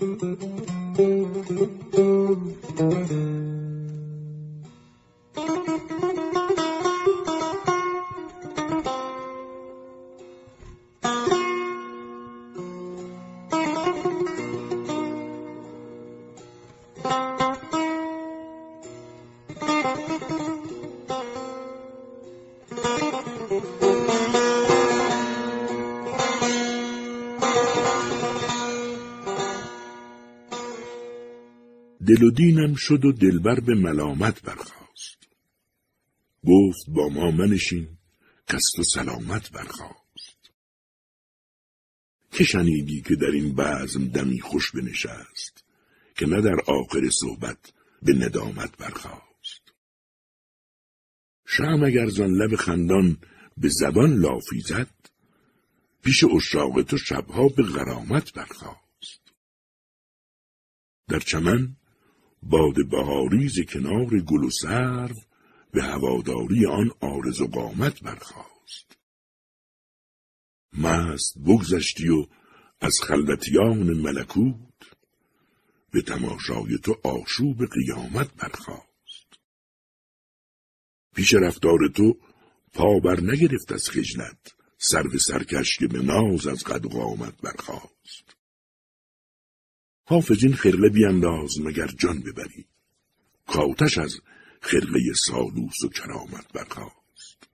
دل و دینم شد و دلبر به ملامت برخاست. گفت با ما منشین کست و سلامت برخاست. که شنیدی که در این بزم دمی خوش بنشست که نه در آخر صحبت به ندامت برخاست؟ شام اگر زان لب خندان به زبان لافی زد پیش اشاق تو شبها به غرامت برخاست. در چمن باد بهاریز کنار گل و سرو به هواداری آن آرز و قامت برخاست. مست بگذشتی و از خلوتیان ملکوت به تماشای تو آشوب قیامت برخاست. پیش رفتار تو پا بر نگرفت از خجلت سر به سرکش که به ناز از قد و قامت برخاست. حافظ این خرقه بیانداز مگر جان ببری؟ کاتش از خرقه سالوس و کرامت برخاست.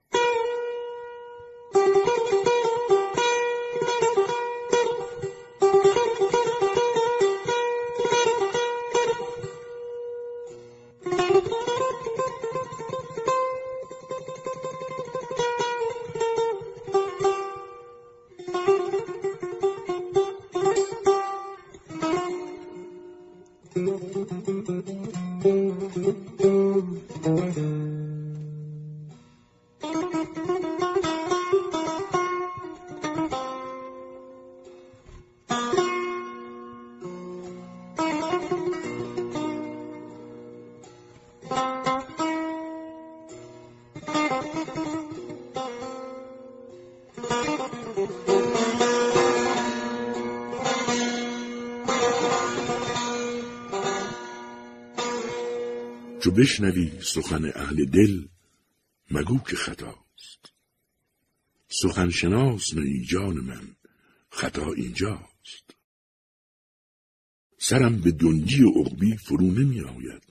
چو بشنوی سخن اهل دل مگو که خطاست. سخن شناس نه جان من خطا اینجاست. سرم به دنجی و عقبی فرو نمی آید.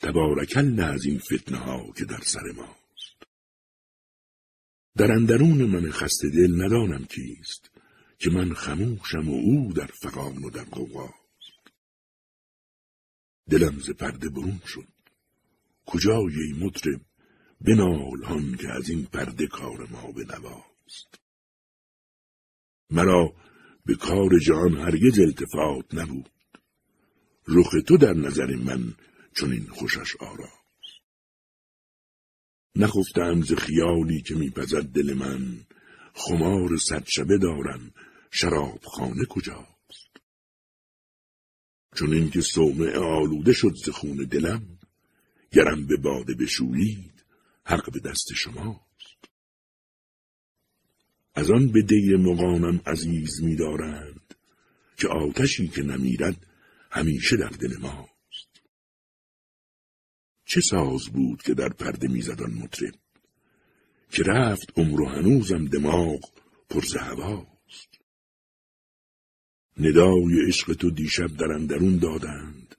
تبارکل از این فتنه ها که در سر ماست. در اندرون من خسته دل ندانم کیست که من خموشم و او در فقان و در قواست دلم ز پرده برون شد. کجای ای مطرب؟ بنال هان که از این پرده کار ما به نواست مرا به کار جهان هرگز التفات نبود. رخ تو در نظر من چون این خوشش آراست. نخفتم ز خیالی که میپزد دل من. خمار صد شبه دارم. شراب خانه کجاست؟ چون اینکه صومعه آلوده شد ز خون دلم گرم به باده بشویید حق به دست شماست. از آن به دی مقامم عزیز می‌دارند که آتشی که نمیرد همیشه در دل ماست. چه ساز بود که در پرده می‌زد آن مطرب که رفت عمر و هنوزم دماغ پر ز هواست ندای عشق تو دیشب در اندرون دادند.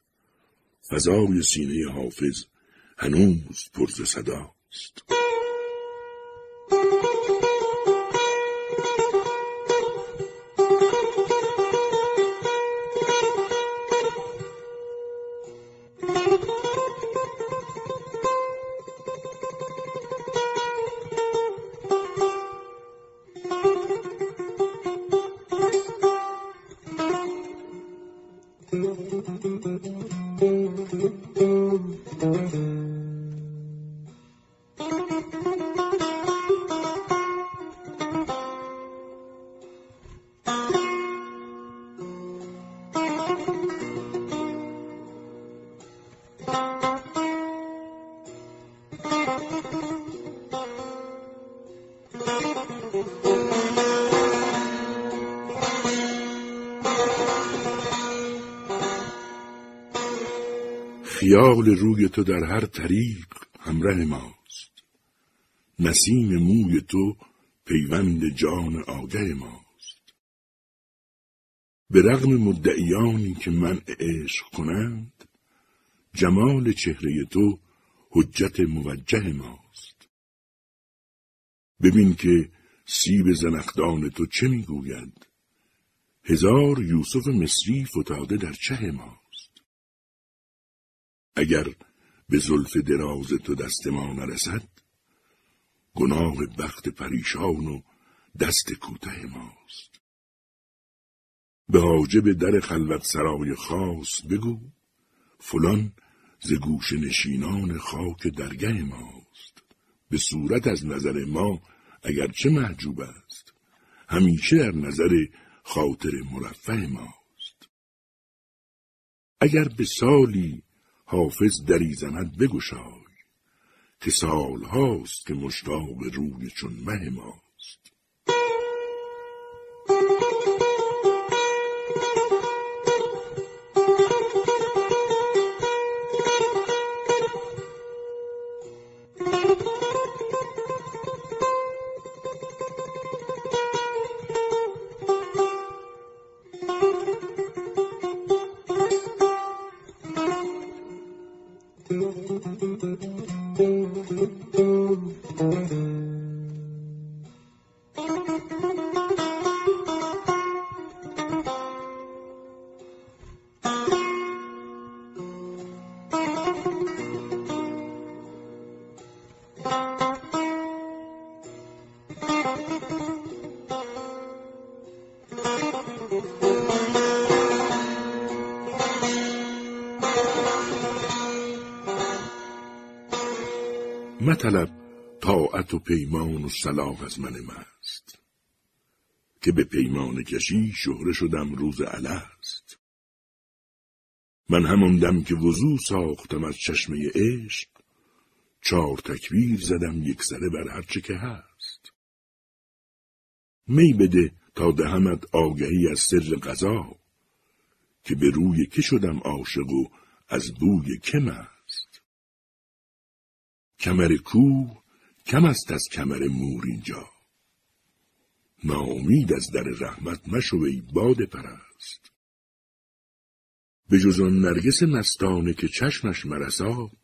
فضای سینه حافظ هنوز پر ز صداست. Thank you. خیال روی تو در هر طریق همراه ماست. نسیم موی تو پیوند جان آگه ماست. به رغم مدعیانی که من عشق کنند جمال چهره تو حجت موجه ماست. ببین که سیب زنخدان تو چه می‌گوید. هزار یوسف مصری فتاده در چه ماست. اگر به زلف دراز تو دست ما نرسد گناه بخت پریشان و دست کوته ماست. به حاجب در خلوت سرای خاص بگو فلان ز گوش نشینان خاک درگه ماست. به صورت از نظر ما اگرچه محجوب است همیشه در نظر خاطر مرفه ماست. اگر به سالی حافظ دری زند بگشای که سال هاست که مشتاق روی چون مه ماست مطلب طاعت و پیمان و صلاح از من مست که به پیمان کشی شهره شدم روز است من همان دم که وضو ساختم از چشمه عشق چهار تکبیر زدم یک سره بر هرچه که هست. می بده تا دهمت آگهی از سر قضا که به روی که شدم عاشق و از بوی که است. کمر کوه کم است از کمر مور اینجا. ناامید از در رحمت مشو ای باد پرست. به جز آن نرگس مستانه که چشمش مرساد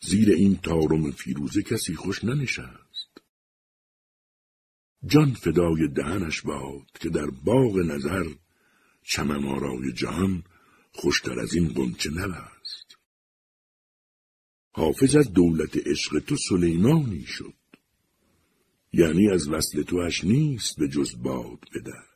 زیر این تارم فیروزه کسی خوش ننشست. جان فدای دهنش باد که در باغ نظر چمن آرای جهان خوشتر از این قنچه نبست. حافظ از دولت عشق تو سلیمانی شد. یعنی از وصل توش نیست به جز باد بده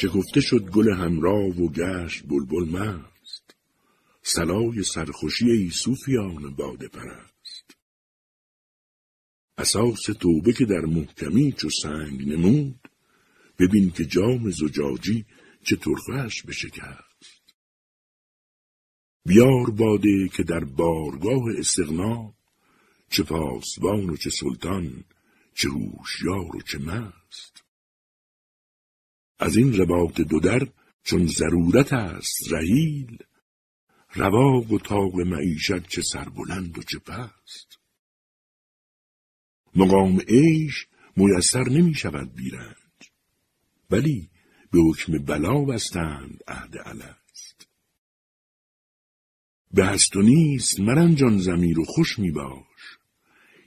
شکفته شد گل همراه و گشت بلبل مست. سلای سرخوشی ای صوفیان باده پرست. اساس توبه که در محکمی چو سنگ نمود ببین که جام زجاجی چه ترخش بشکست. بیار باده که در بارگاه استغنا چه پاسبان و چه سلطان چه هوشیار و چه مست. از این رباط دودر چون ضرورت است رهیل رواق و تاق معیشت چه سربلند و چه پست مقام عیش میسر نمی شود بیرنج ولی به حکم بلا بستند عهد الست. به هست و نیست مرنجان زمیر و خوش می باش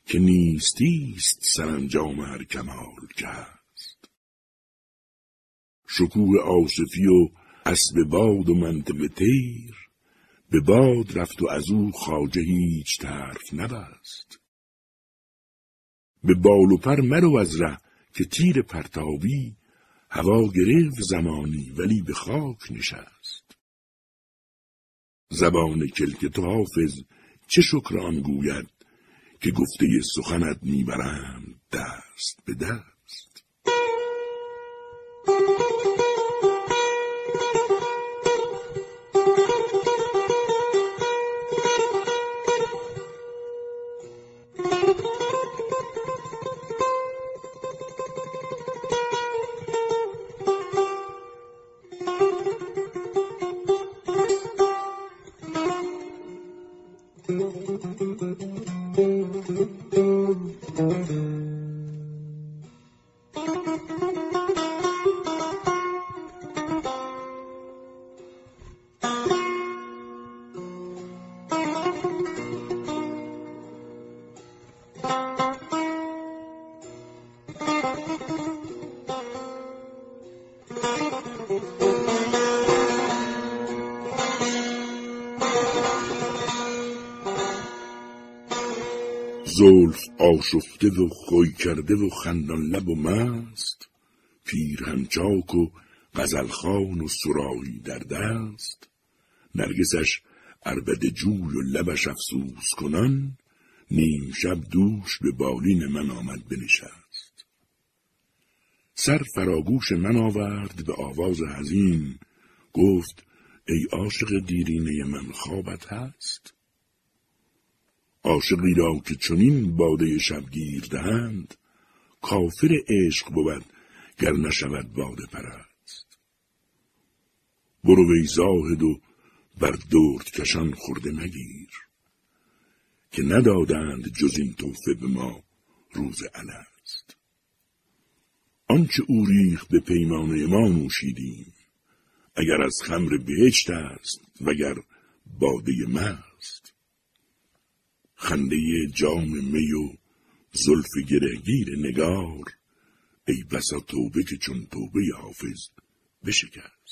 که نیستیست سرانجام هر کمال هست. شکوه آصفی و اسب باد و منطق تیر. به باد رفت و از او خواجه هیچ ترک نبست. به بال و پر مرو از ره که تیر پرتابی هوا گرفت زمانی ولی به خاک نشست. زبان کلک تو حافظ چه شکران گوید که گفته سخنت می‌برم دست به دست. زلف آشفته و خوی کرده و خندان لب و مست. پیرهن چاک و غزلخان و سرایی در دست. نرگسش عربد جوی و لبش افسوس کنان. نیم شب دوش به بالین من آمد بنشست. سر فراگوش من آورد به آواز حزین. گفت ای عاشق دیرینه من خوابت هست؟ عاشقی را که چنین باده شبگیر دهند کافر عشق بود گر نشود باده پرست. برو زاهد و بر دورت کشان خورده مگیر که ندادند جز این توفه به ما روز الست. آنچه او ریخت به پیمانه ما نوشیدیم اگر از خمر بهشت است وگر باده مست. خنده جام می و زلف گرهگیر نگار. ای بسا توبه که چون توبه حافظ بشکست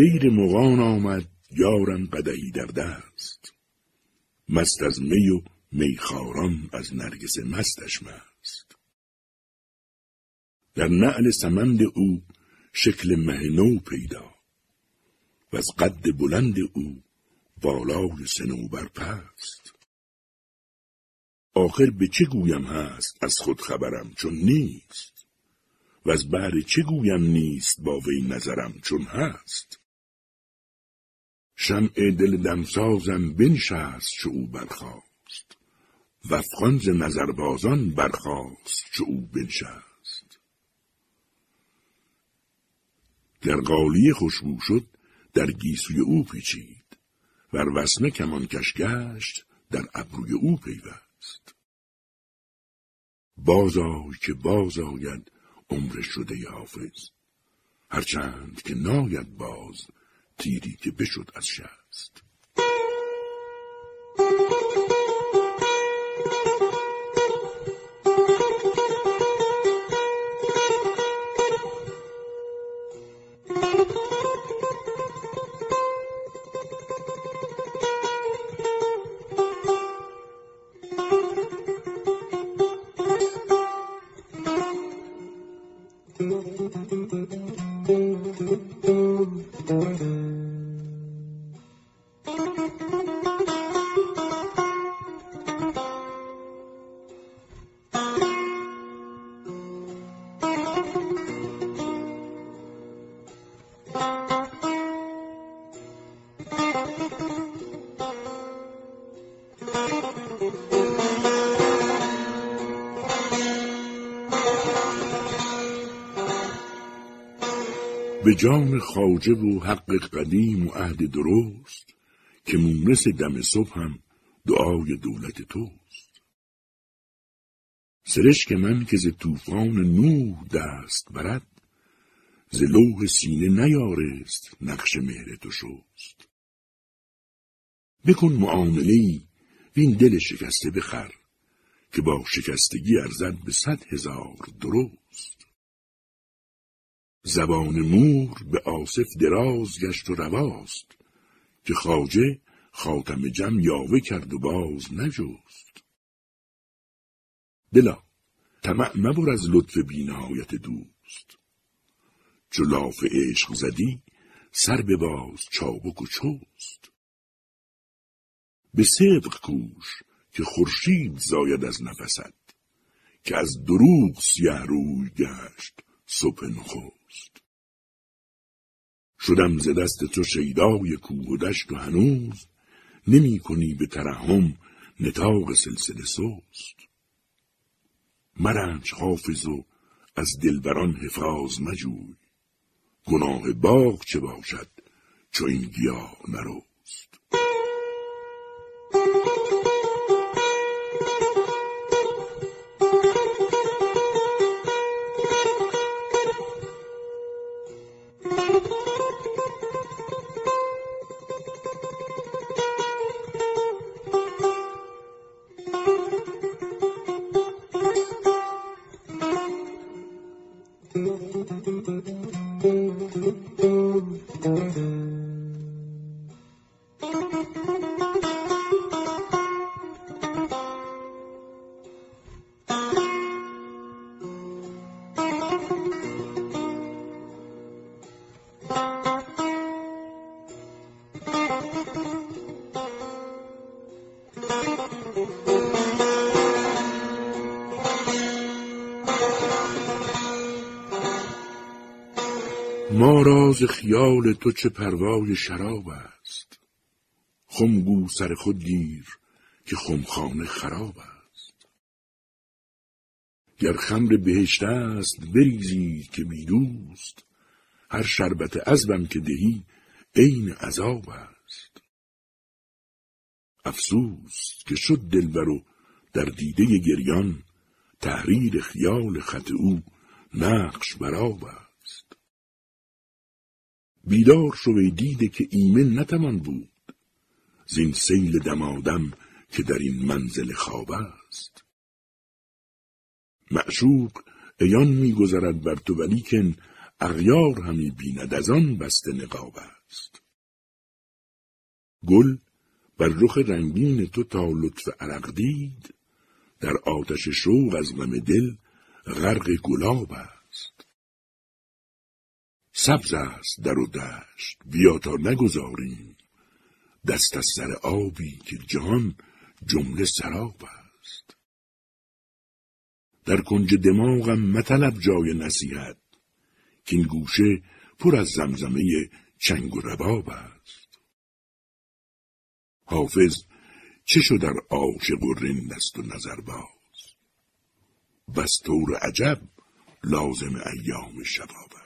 دیر مغان آمد یارم قدهی در دست. مست از می و میخاران از نرگس مستش مست. در نعل سمند او شکل مه نو پیدا و از قد بلند او بالای سنوبر پست. آخر به چه گویم هست از خود خبرم چون نیست؟ و از بهر چه گویم نیست با وی نظرم چون هست؟ شمع دل دمسازم بنشست چو او برخاست و ز نظربازان برخاست چو او بنشست. گر قالی خوشبو شد در گیسوی او پیچید ور وسمه کمان کش گشت در ابروی او پیوست. بازای که باز آید عمر شده حافظ. هرچند که ناید باز تیری که بشد از شست به جان خاجه و حق قدیم و عهد درست که مونس دم صبح هم دعای دولت توست. سرشک من که ز طوفان نوح دست برد ز لوح سینه نیارست نقش مهر تو شست. بکن معامله ای وین دل شکسته بخر که با شکستگی ارزد به صد هزار درست. زبان مور به آصف دراز گشت و رواست که خاجه خاتم جم یاوه کرد و باز نجست. دلا طمع مبر از لطف بینهایت دوست. چو لاف عشق زدی سر باز چابک و چست. به صدق کوش که خورشید زاید از نفست که از دروغ سیه روی گشت صبح نخست. شدم ز دست تو شیدای کوه و دشت و هنوز نمی کنی به ترحم نتاق سلسله سوست مرنج حافظ و از دلبران حفاظ مجوی. گناه باغ چه باشد چو این گیاه نرست راز خیال تو چه پروای شراب است. خمگو سر خود گیر که خمخانه خراب است. گر خمر بهشت است بریزی که بیدوست هر شربت عذبم که دهی عین عذاب است. افسوس که شد دلبر و در دیده گریان تحریر خیال خط او نقش براب است. بیدار شو ای دیده که ایمن نتوان بود. زین سیل دمادم که در این منزل خواب است. معشوق ایان میگذرد بر تو ولیکن اغیار همی بیند از آن بسته نقاب است. گل بر رخ رنگین تو تا لطف عرق دید در آتش شوق از غم دل غرق گلاب است. سبز است در و دشت. بیا تا نگذاریم. دست از سر آبی که جهان جمله سراب است. در کنج دماغم مطلب جای نصیحت. که این گوشه پر از زمزمه چنگ و رباب است. حافظ چه شد در عاشق و رند و نظر باز بس طور عجب لازم ایام شباب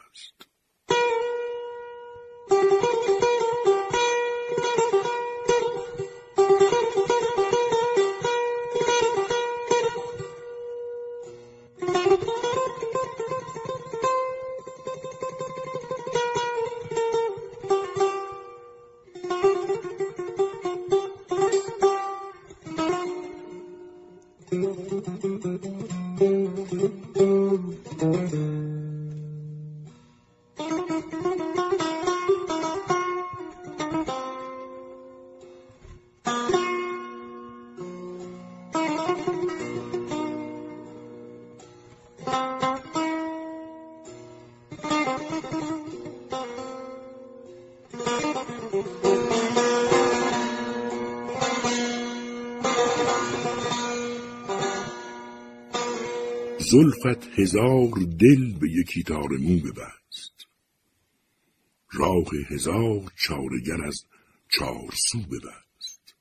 زلفت هزار دل به یکی تار مو ببست. راه هزار چارگر از چار سو ببست.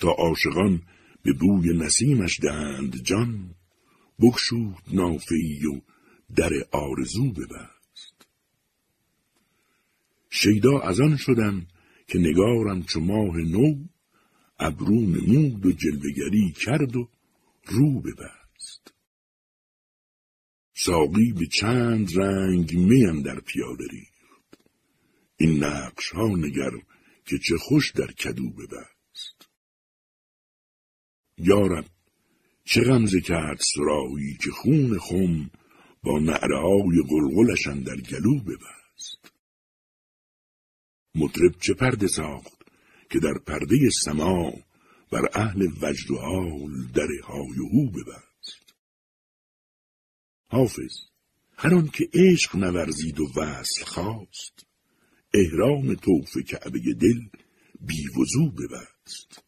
تا عاشقان به بوی نسیمش دهند جان بکشود نافعی و در آرزو ببست. شیدا از آن شدم که نگارم چو ماه نو ابرو نمود و جلوگری کرد و رو ببست. ساقی به چند رنگ میم در پیاله ریخت این نقش ها نگر که چه خوش در کدو ببست. یارب چه غمزه کرد سراهی که خون خم با نعره های قلقلشان در گلو ببست. مطرب چه پرده ساخت که در پرده سما بر اهل وجد و حال در های او ببست. حافظ هر که عشق نورزید و وصل خواست. احرام توف کعبه دل بی وضو ببست.